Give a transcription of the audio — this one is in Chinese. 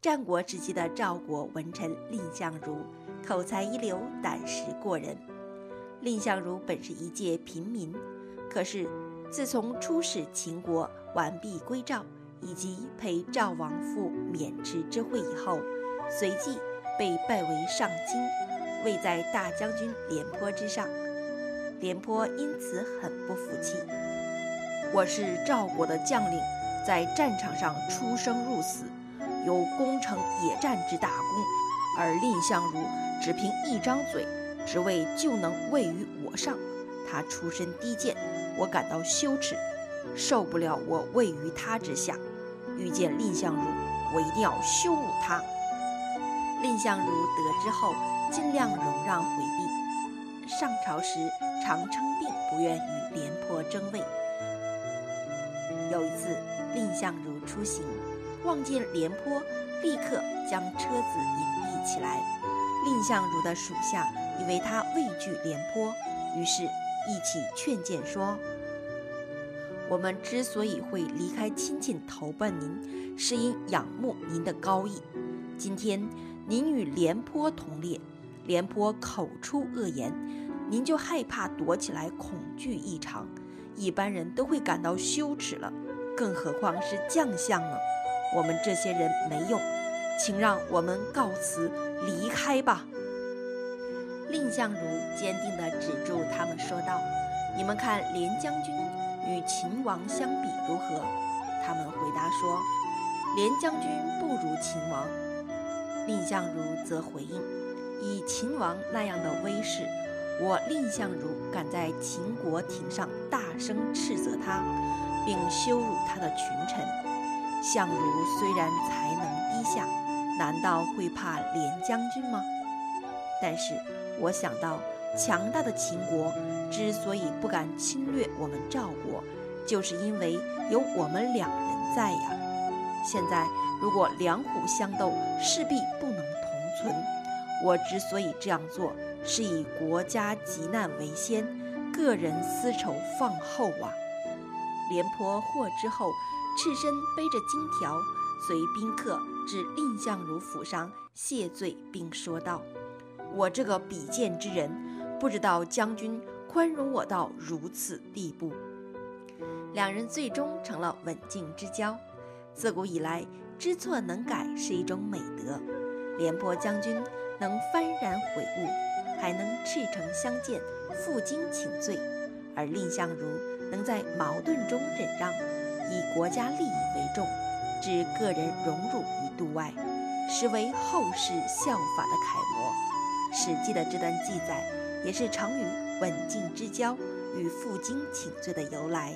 战国时期的赵国文臣蔺相如，口才一流，胆识过人。蔺相如本是一介平民，可是自从出使秦国、完璧归赵，以及陪赵王赴渑池之会以后，随即被拜为上卿，位在大将军廉颇之上。廉颇因此很不服气。我是赵国的将领，在战场上出生入死。有攻城野战之大功，而蔺相如只凭一张嘴，只为就能位于我上。他出身低贱，我感到羞耻，受不了我位于他之下。遇见蔺相如，我一定要羞辱他。蔺相如得知后，尽量容让回避。上朝时常称病，不愿与廉颇争位。有一次，蔺相如出行。望见廉颇，立刻将车子隐蔽起来。蔺相如的属下以为他畏惧廉颇，于是一起劝谏说：“我们之所以会离开亲戚投奔您，是因仰慕您的高义。今天您与廉颇同列，廉颇口出恶言，您就害怕躲起来，恐惧异常。一般人都会感到羞耻了，更何况是将相呢？”我们这些人没用，请让我们告辞离开吧。蔺相如坚定地指住他们说道：“你们看廉将军与秦王相比如何？”他们回答说：“廉将军不如秦王。”蔺相如则回应：“以秦王那样的威势，我蔺相如敢在秦国庭上大声斥责他，并羞辱他的群臣。”相如虽然才能低下，难道会怕廉将军吗？但是我想到，强大的秦国之所以不敢侵略我们赵国，就是因为有我们两人在呀。现在如果两虎相斗，势必不能同存。我之所以这样做，是以国家急难为先，个人私仇放后啊。廉颇获知后。赤身背着金条，随宾客至蔺相如府上谢罪，并说道：“我这个比剑之人，不知道将军宽容我到如此地步。”两人最终成了刎颈之交。自古以来，知错能改是一种美德。廉颇将军能幡然悔悟，还能赤诚相见，负荆请罪；而蔺相如能在矛盾中忍让。以国家利益为重，置个人荣辱于度外，实为后世效法的楷模。《史记》的这段记载，也是成语“刎颈之交”与负荆请罪的由来。